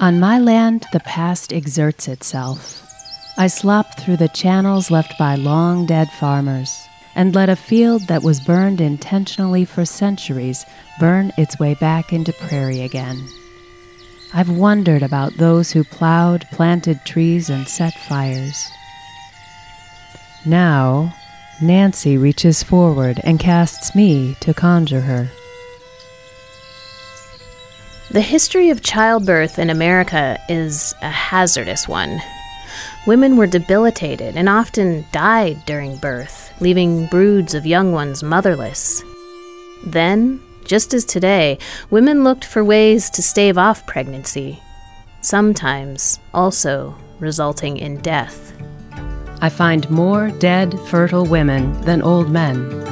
On my land, the past exerts itself. I slop through the channels left by long dead farmers and let a field that was burned intentionally for centuries burn its way back into prairie again. I've wondered about those who plowed, planted trees, and set fires. Now, Nancy reaches forward and casts me to conjure her. The history of childbirth in America is a hazardous one. Women were debilitated and often died during birth, leaving broods of young ones motherless. Then, just as today, women looked for ways to stave off pregnancy, sometimes also resulting in death. I find more dead, fertile women than old men.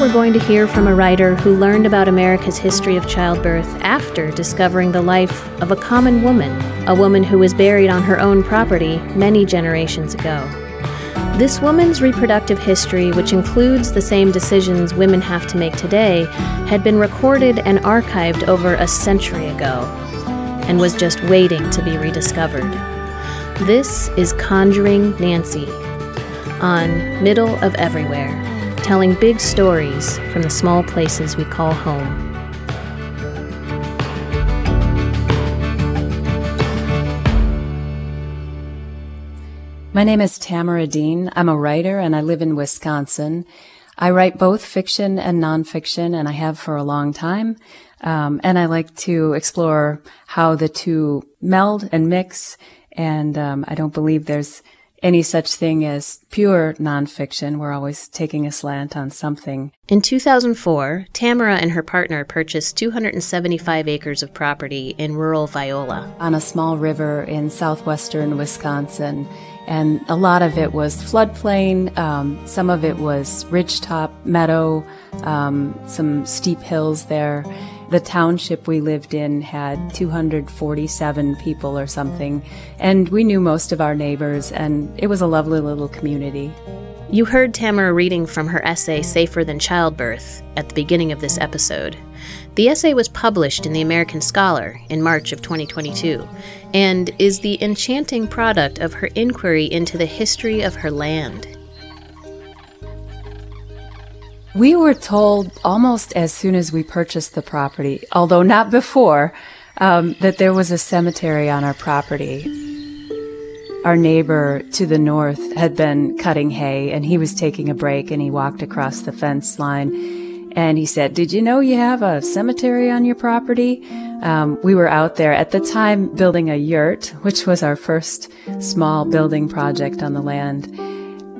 We're going to hear from a writer who learned about America's history of childbirth after discovering the life of a common woman, a woman who was buried on her own property many generations ago. This woman's reproductive history, which includes the same decisions women have to make today, had been recorded and archived over a century ago and was just waiting to be rediscovered. This is Conjuring Nancy on Middle of Everywhere telling big stories from the small places we call home. My name is Tamara Dean. I'm a writer and I live in Wisconsin. I write both fiction and nonfiction, and I have for a long time. Um, and I like to explore how the two meld and mix. And um, I don't believe there's any such thing as pure nonfiction. We're always taking a slant on something. In 2004, Tamara and her partner purchased 275 acres of property in rural Viola. On a small river in southwestern Wisconsin. And a lot of it was floodplain, um, some of it was ridgetop meadow, um, some steep hills there. The township we lived in had 247 people or something, and we knew most of our neighbors, and it was a lovely little community. You heard Tamara reading from her essay Safer Than Childbirth at the beginning of this episode. The essay was published in the American Scholar in March of 2022 and is the enchanting product of her inquiry into the history of her land we were told almost as soon as we purchased the property, although not before, um, that there was a cemetery on our property. Our neighbor to the north had been cutting hay and he was taking a break and he walked across the fence line and he said, Did you know you have a cemetery on your property? Um, we were out there at the time building a yurt, which was our first small building project on the land.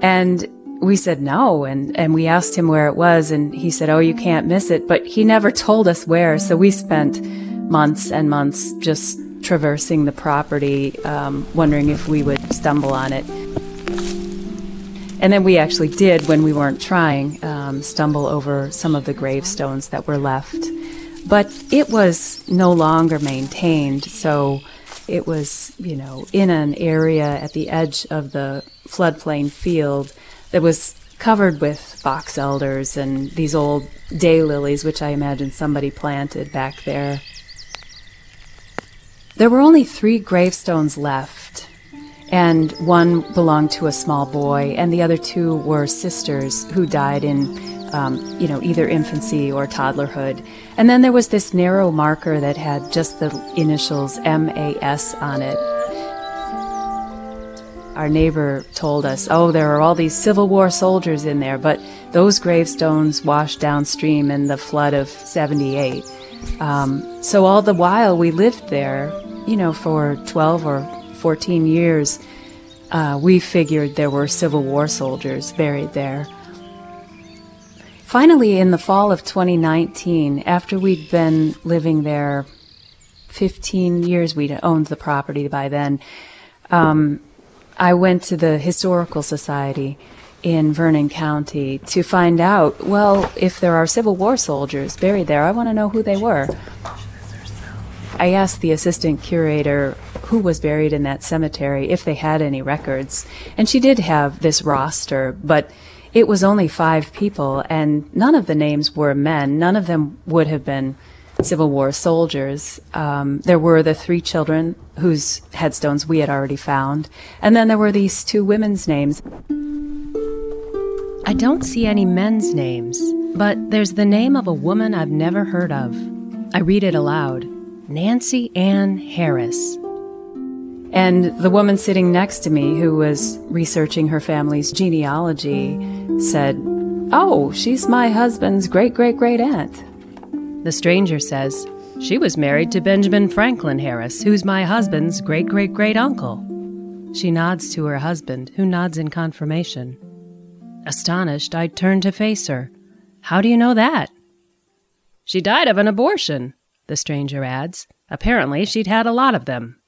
And we said no and and we asked him where it was and he said oh you can't miss it. But he never told us where so we spent months and months just traversing the property um, wondering if we would stumble on it. And then we actually did when we weren't trying um, stumble over some of the gravestones that were left. But it was no longer maintained so it was you know in an area at the edge of the floodplain field that was covered with box elders and these old daylilies, which I imagine somebody planted back there. There were only three gravestones left, and one belonged to a small boy, and the other two were sisters who died in, um, you know, either infancy or toddlerhood. And then there was this narrow marker that had just the initials MAS on it our neighbor told us, oh, there are all these Civil War soldiers in there, but those gravestones washed downstream in the flood of 78. Um, so all the while we lived there, you know, for 12 or 14 years, uh, we figured there were Civil War soldiers buried there. Finally, in the fall of 2019, after we'd been living there 15 years, we'd owned the property by then. Um, I went to the Historical Society in Vernon County to find out, well, if there are Civil War soldiers buried there, I want to know who they were. I asked the assistant curator who was buried in that cemetery if they had any records. And she did have this roster, but it was only five people, and none of the names were men. None of them would have been Civil War soldiers. Um, there were the three children whose headstones we had already found, and then there were these two women's names. I don't see any men's names, but there's the name of a woman I've never heard of. I read it aloud Nancy Ann Harris. And the woman sitting next to me, who was researching her family's genealogy, said, Oh, she's my husband's great great great aunt. The stranger says, She was married to Benjamin Franklin Harris, who's my husband's great great great uncle. She nods to her husband, who nods in confirmation. Astonished, I turn to face her. How do you know that? She died of an abortion, the stranger adds. Apparently, she'd had a lot of them.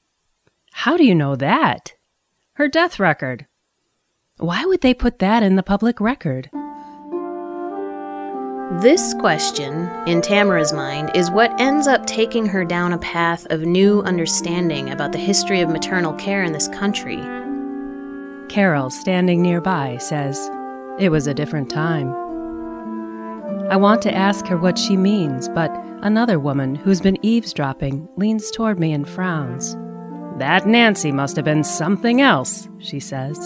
How do you know that? Her death record. Why would they put that in the public record? This question, in Tamara's mind, is what ends up taking her down a path of new understanding about the history of maternal care in this country. Carol, standing nearby, says, It was a different time. I want to ask her what she means, but another woman who's been eavesdropping leans toward me and frowns. That Nancy must have been something else, she says.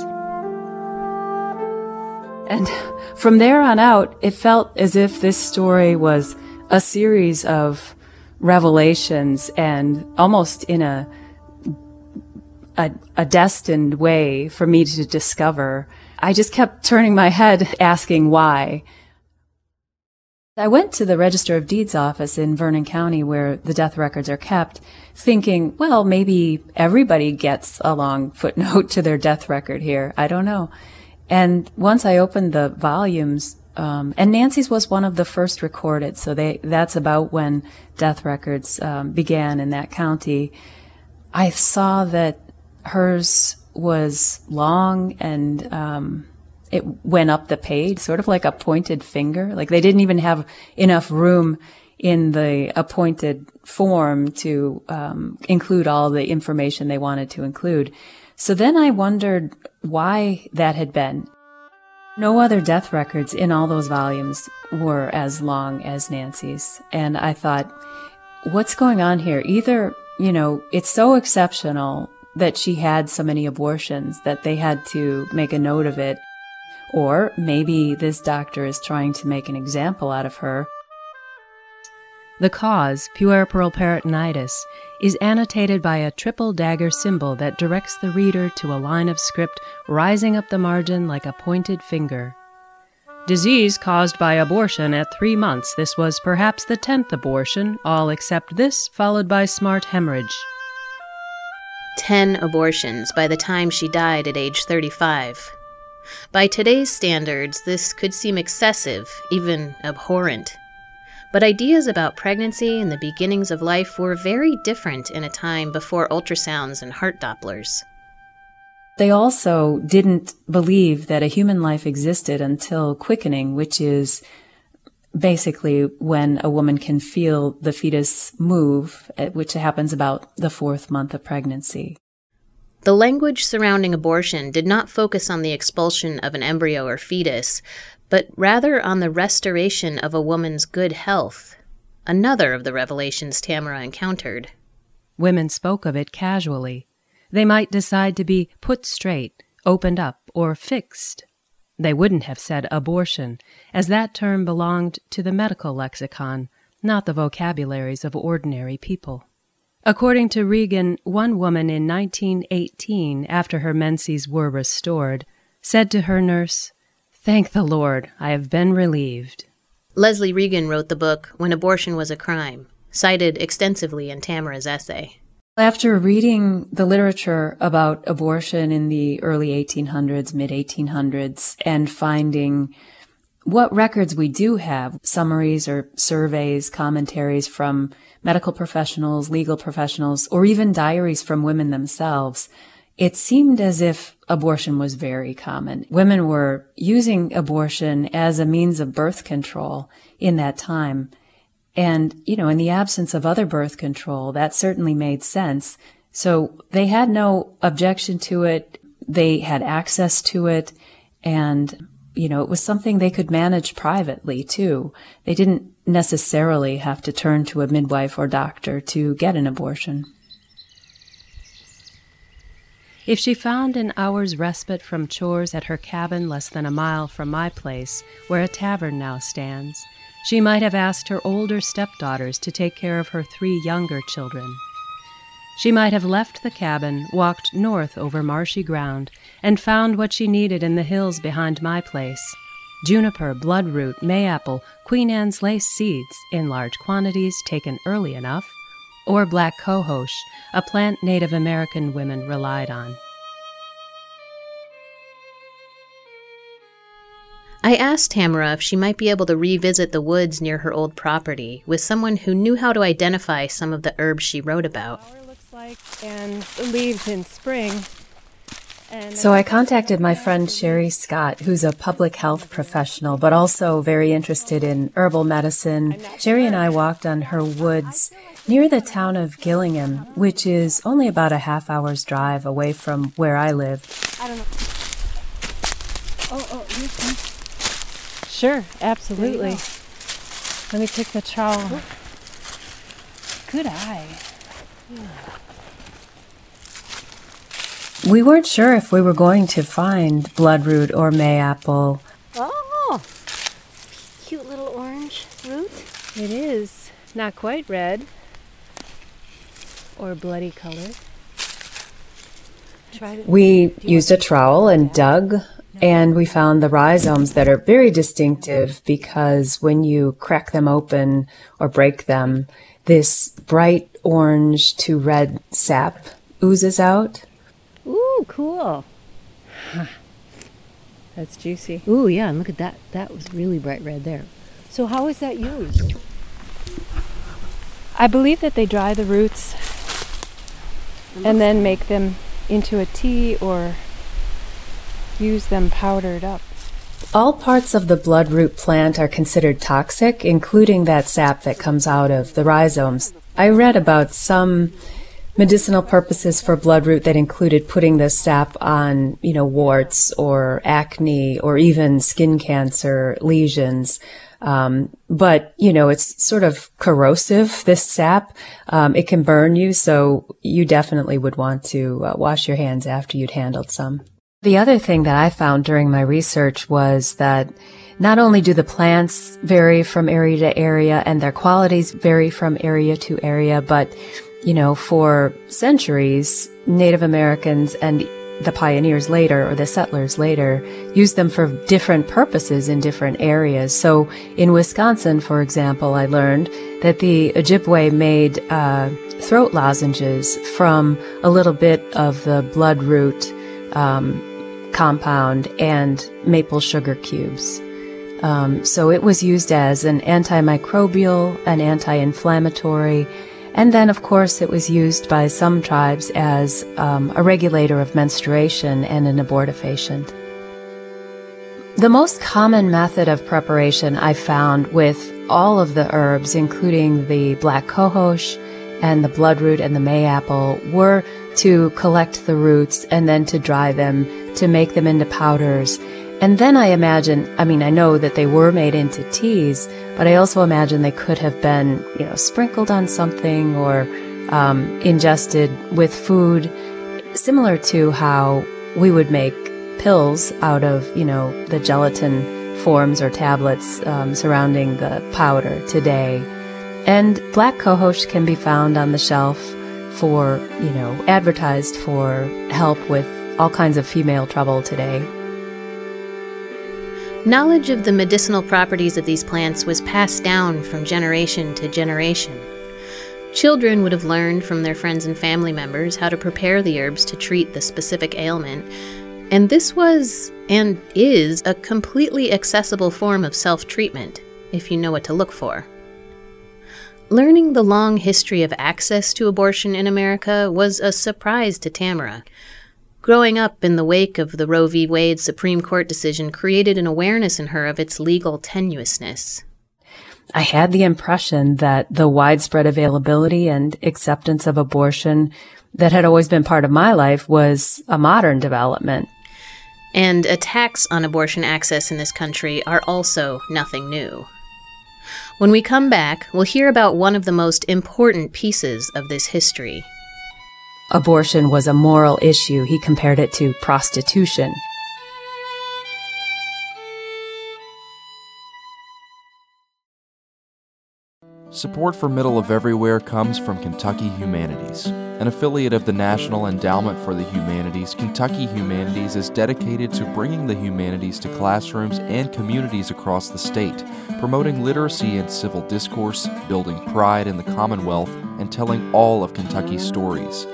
And from there on out, it felt as if this story was a series of revelations and almost in a, a, a destined way for me to discover. I just kept turning my head asking why. I went to the Register of Deeds office in Vernon County where the death records are kept, thinking, well, maybe everybody gets a long footnote to their death record here. I don't know. And once I opened the volumes, um, and Nancy's was one of the first recorded, so they that's about when death records um, began in that county. I saw that hers was long and um, it went up the page, sort of like a pointed finger. Like they didn't even have enough room in the appointed form to um, include all the information they wanted to include. So then I wondered why that had been. No other death records in all those volumes were as long as Nancy's. And I thought, what's going on here? Either, you know, it's so exceptional that she had so many abortions that they had to make a note of it. Or maybe this doctor is trying to make an example out of her the cause, puerperal peritonitis, is annotated by a triple dagger symbol that directs the reader to a line of script rising up the margin like a pointed finger. Disease caused by abortion at three months. This was perhaps the tenth abortion, all except this, followed by smart hemorrhage. Ten abortions by the time she died at age 35. By today's standards, this could seem excessive, even abhorrent. But ideas about pregnancy and the beginnings of life were very different in a time before ultrasounds and heart Dopplers. They also didn't believe that a human life existed until quickening, which is basically when a woman can feel the fetus move, eh, which happens about the fourth month of pregnancy. The language surrounding abortion did not focus on the expulsion of an embryo or fetus, but rather on the restoration of a woman's good health, another of the revelations Tamara encountered. Women spoke of it casually. They might decide to be put straight, opened up, or fixed. They wouldn't have said abortion, as that term belonged to the medical lexicon, not the vocabularies of ordinary people. According to Reagan, one woman in 1918, after her menses were restored, said to her nurse, Thank the Lord, I have been relieved. Leslie Reagan wrote the book When Abortion Was a Crime, cited extensively in Tamara's essay. After reading the literature about abortion in the early 1800s, mid 1800s, and finding what records we do have, summaries or surveys, commentaries from medical professionals, legal professionals, or even diaries from women themselves, it seemed as if abortion was very common. Women were using abortion as a means of birth control in that time. And, you know, in the absence of other birth control, that certainly made sense So they had no objection to it. They had access to it. And, you know, it was something they could manage privately too. They didn't necessarily have to turn to a midwife or doctor to get an abortion. If she found an hour's respite from chores at her cabin less than a mile from my place, where a tavern now stands, she might have asked her older stepdaughters to take care of her three younger children. She might have left the cabin, walked north over marshy ground, and found what she needed in the hills behind my place juniper, bloodroot, mayapple, Queen Anne's lace seeds in large quantities taken early enough, or black cohosh, a plant Native American women relied on. I asked Tamara if she might be able to revisit the woods near her old property with someone who knew how to identify some of the herbs she wrote about. Looks like and leaves in spring. So I contacted my friend Sherry Scott, who's a public health professional, but also very interested in herbal medicine. Sherry and I walked on her woods near the town of Gillingham, which is only about a half hour's drive away from where I live. I don't know. Oh, oh, Sure, absolutely. Let me take the trowel. Good eye. Yeah. We weren't sure if we were going to find bloodroot or mayapple. Oh, cute little orange root. It is not quite red or bloody color. We used a trowel and dug, and we found the rhizomes that are very distinctive because when you crack them open or break them, this bright orange to red sap oozes out. Ooh, cool. That's juicy. Ooh, yeah, and look at that. That was really bright red there. So, how is that used? I believe that they dry the roots and then make them into a tea or use them powdered up. All parts of the bloodroot plant are considered toxic, including that sap that comes out of the rhizomes. I read about some medicinal purposes for bloodroot that included putting the sap on, you know, warts or acne or even skin cancer lesions. Um, but you know, it's sort of corrosive. This sap, um, it can burn you, so you definitely would want to uh, wash your hands after you'd handled some. The other thing that I found during my research was that not only do the plants vary from area to area and their qualities vary from area to area, but you know, for centuries, Native Americans and the pioneers later or the settlers later used them for different purposes in different areas. So in Wisconsin, for example, I learned that the Ojibwe made uh, throat lozenges from a little bit of the bloodroot um, compound and maple sugar cubes. Um, so it was used as an antimicrobial, an anti-inflammatory, and then, of course, it was used by some tribes as um, a regulator of menstruation and an abortifacient. The most common method of preparation I found with all of the herbs, including the black cohosh and the bloodroot and the mayapple, were to collect the roots and then to dry them to make them into powders and then I imagine, I mean, I know that they were made into teas, but I also imagine they could have been, you know, sprinkled on something or um, ingested with food, similar to how we would make pills out of, you know, the gelatin forms or tablets um, surrounding the powder today. And black cohosh can be found on the shelf for, you know, advertised for help with all kinds of female trouble today. Knowledge of the medicinal properties of these plants was passed down from generation to generation. Children would have learned from their friends and family members how to prepare the herbs to treat the specific ailment, and this was, and is, a completely accessible form of self treatment, if you know what to look for. Learning the long history of access to abortion in America was a surprise to Tamara. Growing up in the wake of the Roe v. Wade Supreme Court decision created an awareness in her of its legal tenuousness. I had the impression that the widespread availability and acceptance of abortion that had always been part of my life was a modern development. And attacks on abortion access in this country are also nothing new. When we come back, we'll hear about one of the most important pieces of this history. Abortion was a moral issue. He compared it to prostitution. Support for Middle of Everywhere comes from Kentucky Humanities. An affiliate of the National Endowment for the Humanities, Kentucky Humanities is dedicated to bringing the humanities to classrooms and communities across the state, promoting literacy and civil discourse, building pride in the Commonwealth, and telling all of Kentucky's stories.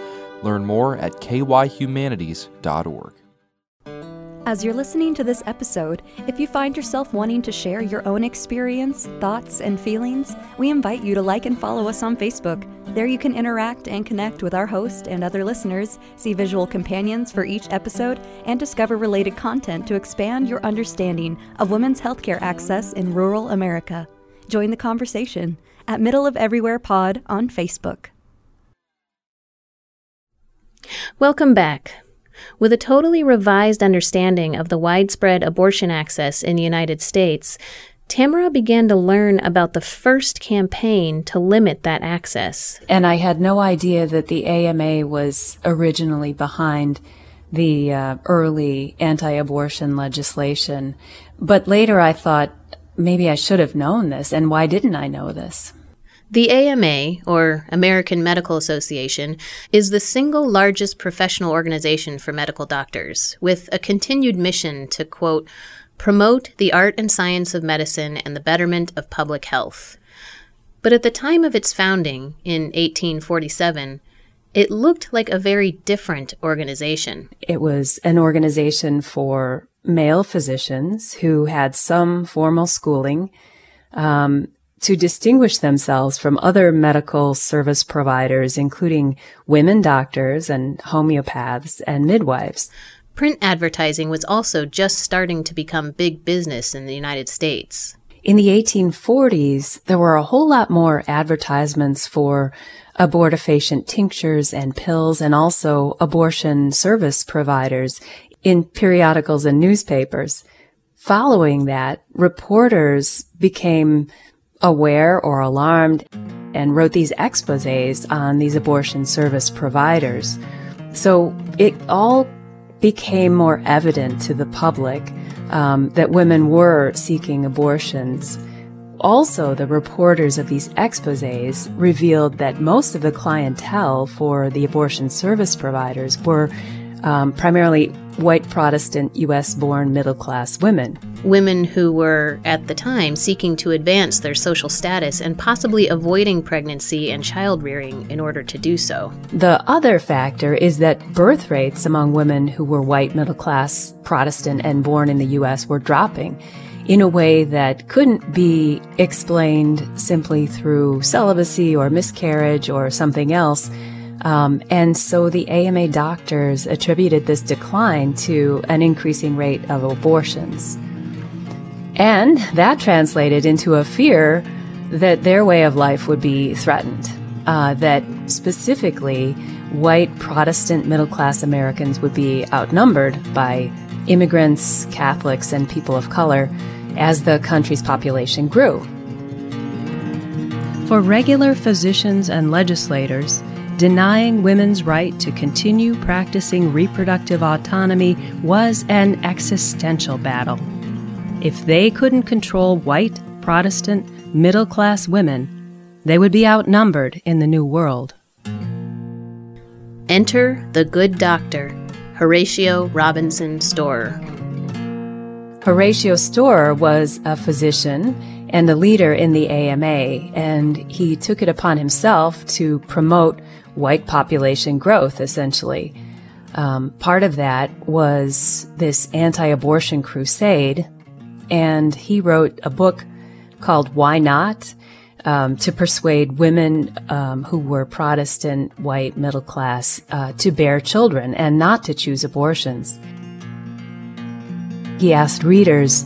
Learn more at kyhumanities.org. As you're listening to this episode, if you find yourself wanting to share your own experience, thoughts, and feelings, we invite you to like and follow us on Facebook. There you can interact and connect with our host and other listeners, see visual companions for each episode, and discover related content to expand your understanding of women's healthcare access in rural America. Join the conversation at Middle of Everywhere Pod on Facebook. Welcome back. With a totally revised understanding of the widespread abortion access in the United States, Tamara began to learn about the first campaign to limit that access. And I had no idea that the AMA was originally behind the uh, early anti abortion legislation. But later I thought maybe I should have known this, and why didn't I know this? The AMA, or American Medical Association, is the single largest professional organization for medical doctors, with a continued mission to, quote, promote the art and science of medicine and the betterment of public health. But at the time of its founding, in 1847, it looked like a very different organization. It was an organization for male physicians who had some formal schooling um, to distinguish themselves from other medical service providers, including women doctors and homeopaths and midwives. Print advertising was also just starting to become big business in the United States. In the 1840s, there were a whole lot more advertisements for abortifacient tinctures and pills and also abortion service providers in periodicals and newspapers. Following that, reporters became aware or alarmed and wrote these exposes on these abortion service providers. So it all became more evident to the public um, that women were seeking abortions. Also, the reporters of these exposes revealed that most of the clientele for the abortion service providers were um, primarily white Protestant U.S. born middle class women. Women who were, at the time, seeking to advance their social status and possibly avoiding pregnancy and child rearing in order to do so. The other factor is that birth rates among women who were white middle class Protestant and born in the U.S. were dropping in a way that couldn't be explained simply through celibacy or miscarriage or something else um, and so the AMA doctors attributed this decline to an increasing rate of abortions. And that translated into a fear that their way of life would be threatened, uh, that specifically white Protestant middle class Americans would be outnumbered by immigrants, Catholics, and people of color as the country's population grew. For regular physicians and legislators, denying women's right to continue practicing reproductive autonomy was an existential battle. If they couldn't control white, Protestant, middle class women, they would be outnumbered in the New World. Enter the good doctor, Horatio Robinson Storer. Horatio Storer was a physician and a leader in the AMA, and he took it upon himself to promote white population growth, essentially. Um, part of that was this anti abortion crusade, and he wrote a book called Why Not? Um, to persuade women um, who were Protestant, white, middle class uh, to bear children and not to choose abortions. He asked readers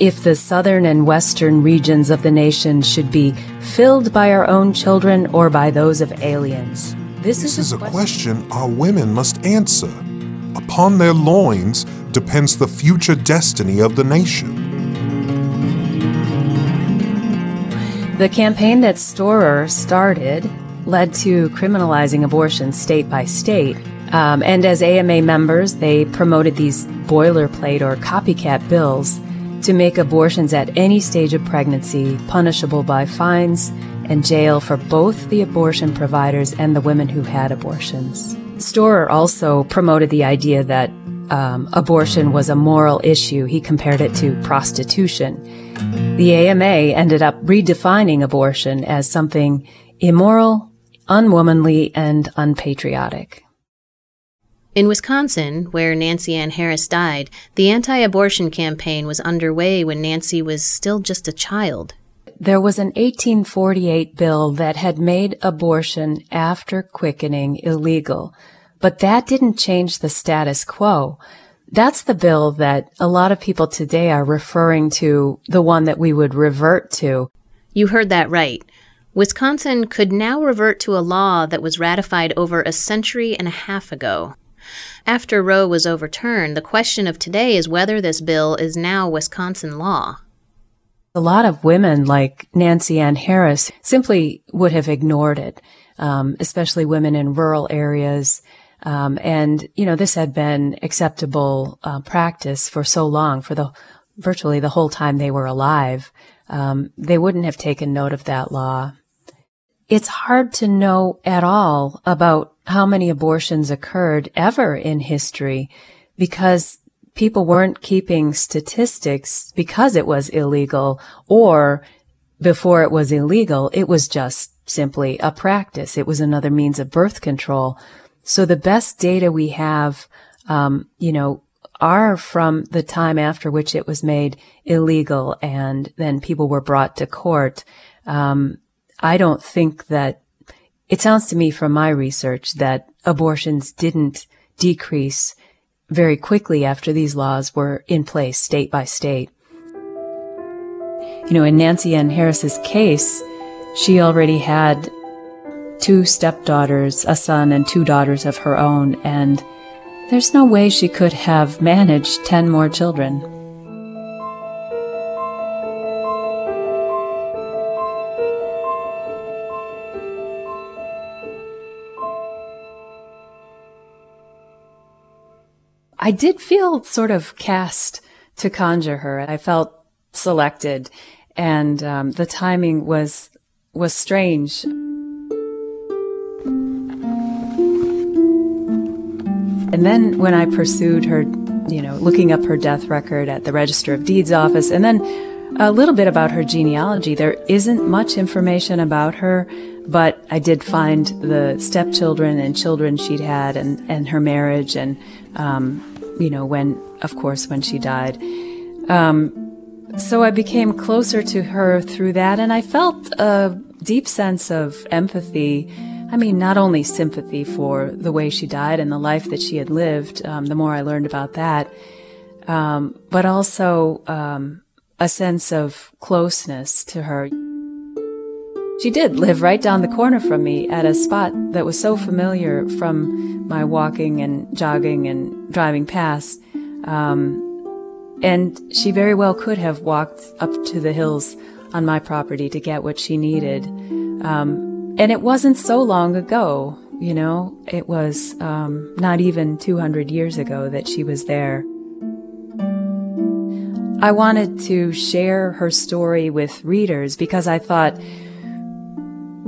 if the southern and western regions of the nation should be filled by our own children or by those of aliens. This, this is, a question our women must answer. Upon their loins depends the future destiny of the nation. The campaign that Storer started led to criminalizing abortion state by state. Um, and as AMA members, they promoted these boilerplate or copycat bills to make abortions at any stage of pregnancy punishable by fines and jail for both the abortion providers and the women who had abortions. Storer also promoted the idea that um, abortion was a moral issue. He compared it to prostitution. The AMA ended up redefining abortion as something immoral, unwomanly, and unpatriotic. In Wisconsin, where Nancy Ann Harris died, the anti abortion campaign was underway when Nancy was still just a child. There was an 1848 bill that had made abortion after quickening illegal, but that didn't change the status quo. That's the bill that a lot of people today are referring to, the one that we would revert to. You heard that right. Wisconsin could now revert to a law that was ratified over a century and a half ago. After Roe was overturned, the question of today is whether this bill is now Wisconsin law. A lot of women, like Nancy Ann Harris, simply would have ignored it, um, especially women in rural areas um, and you know, this had been acceptable uh, practice for so long, for the virtually the whole time they were alive. Um, they wouldn't have taken note of that law. It's hard to know at all about how many abortions occurred ever in history because people weren't keeping statistics because it was illegal or before it was illegal, it was just simply a practice. It was another means of birth control. So the best data we have, um, you know, are from the time after which it was made illegal and then people were brought to court. Um, I don't think that it sounds to me from my research that abortions didn't decrease very quickly after these laws were in place state by state. You know, in Nancy Ann Harris's case, she already had two stepdaughters, a son, and two daughters of her own, and there's no way she could have managed ten more children. I did feel sort of cast to conjure her. I felt selected, and um, the timing was was strange. And then when I pursued her, you know, looking up her death record at the Register of Deeds office, and then a little bit about her genealogy, there isn't much information about her, but I did find the stepchildren and children she'd had and, and her marriage and, um, you know, when, of course, when she died. Um, so I became closer to her through that, and I felt a deep sense of empathy I mean, not only sympathy for the way she died and the life that she had lived, um, the more I learned about that, um, but also um, a sense of closeness to her. She did live right down the corner from me at a spot that was so familiar from my walking and jogging and driving past. Um, and she very well could have walked up to the hills on my property to get what she needed. Um, and it wasn't so long ago, you know, it was um, not even 200 years ago that she was there. I wanted to share her story with readers because I thought,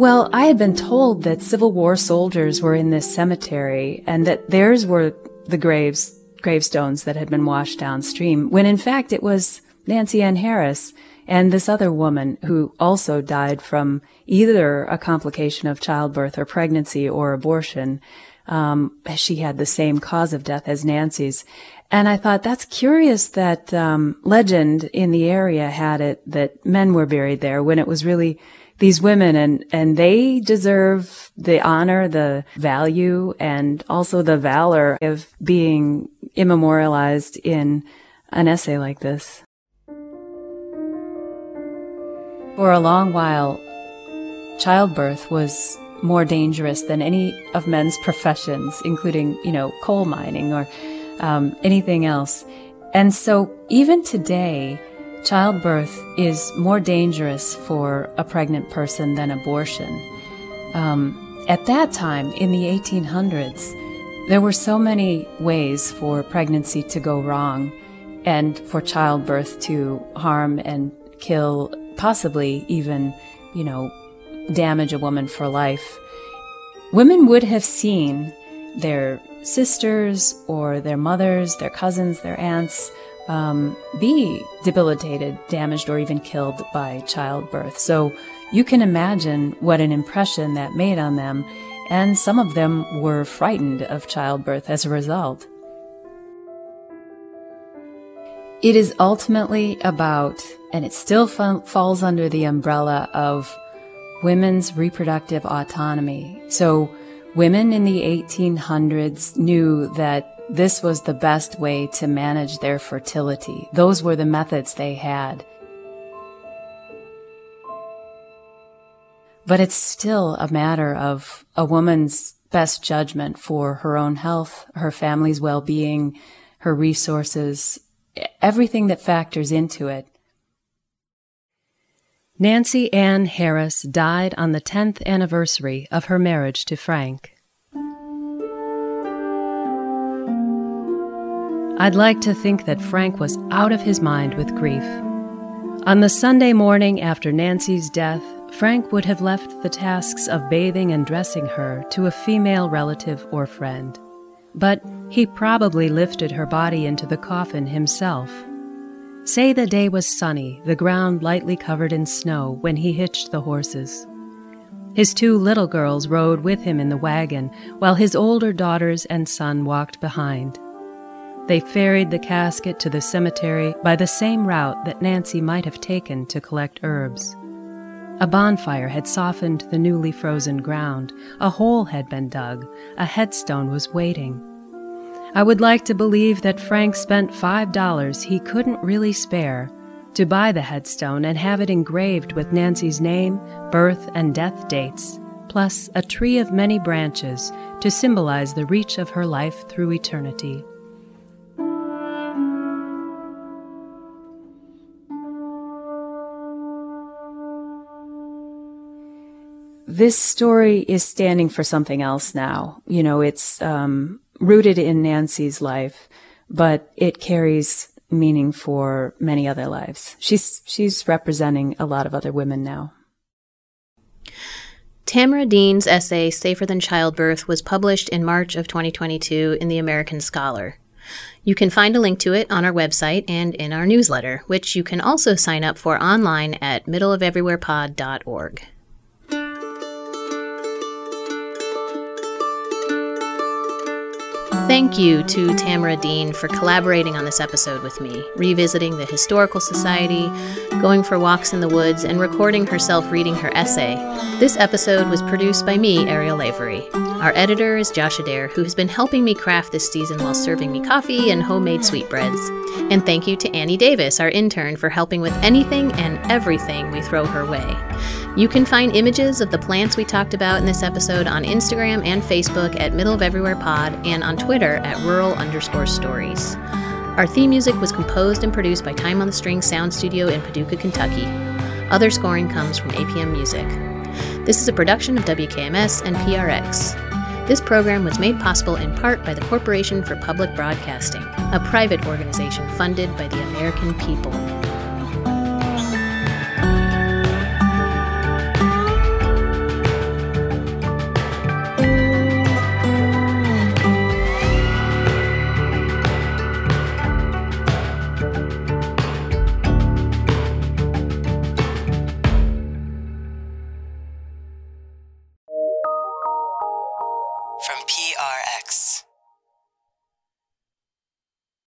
well, I had been told that Civil War soldiers were in this cemetery and that theirs were the graves, gravestones that had been washed downstream, when in fact it was Nancy Ann Harris and this other woman who also died from either a complication of childbirth or pregnancy or abortion. Um, she had the same cause of death as Nancy's. And I thought that's curious that um, legend in the area had it that men were buried there when it was really these women and and they deserve the honor, the value, and also the valor of being immemorialized in an essay like this. For a long while, childbirth was more dangerous than any of men's professions, including, you know, coal mining or um, anything else. And so even today, childbirth is more dangerous for a pregnant person than abortion. Um, at that time, in the 1800s, there were so many ways for pregnancy to go wrong and for childbirth to harm and kill, possibly even, you know, damage a woman for life. Women would have seen their sisters or their mothers, their cousins, their aunts um, be debilitated, damaged, or even killed by childbirth. So you can imagine what an impression that made on them, and some of them were frightened of childbirth as a result. It is ultimately about, and it still f- falls under the umbrella of women's reproductive autonomy. So women in the 1800s knew that this was the best way to manage their fertility. Those were the methods they had. But it's still a matter of a woman's best judgment for her own health, her family's well-being, her resources, everything that factors into it. Nancy Ann Harris died on the 10th anniversary of her marriage to Frank. I'd like to think that Frank was out of his mind with grief. On the Sunday morning after Nancy's death, Frank would have left the tasks of bathing and dressing her to a female relative or friend. But he probably lifted her body into the coffin himself Say the day was sunny, the ground lightly covered in snow when he hitched the horses. His two little girls rode with him in the wagon, while his older daughters and son walked behind. They ferried the casket to the cemetery by the same route that Nancy might have taken to collect herbs. A bonfire had softened the newly frozen ground, a hole had been dug, a headstone was waiting. I would like to believe that Frank spent $5 he couldn't really spare to buy the headstone and have it engraved with Nancy's name, birth, and death dates, plus a tree of many branches to symbolize the reach of her life through eternity. This story is standing for something else now. You know, it's um, rooted in Nancy's life, but it carries meaning for many other lives. She's she's representing a lot of other women now. Tamara Dean's essay Safer Than Childbirth was published in March of 2022 in the American Scholar. You can find a link to it on our website and in our newsletter, which you can also sign up for online at middleofeverywherepod.org. Thank you to Tamara Dean for collaborating on this episode with me, revisiting the Historical Society, going for walks in the woods, and recording herself reading her essay. This episode was produced by me, Ariel Avery. Our editor is Josh Adair, who has been helping me craft this season while serving me coffee and homemade sweetbreads. And thank you to Annie Davis, our intern, for helping with anything and everything we throw her way. You can find images of the plants we talked about in this episode on Instagram and Facebook at Middle of Everywhere Pod and on Twitter at rural underscore stories. Our theme music was composed and produced by Time on the String Sound Studio in Paducah, Kentucky. Other scoring comes from APM Music. This is a production of WKMS and PRX. This program was made possible in part by the Corporation for Public Broadcasting, a private organization funded by the American people.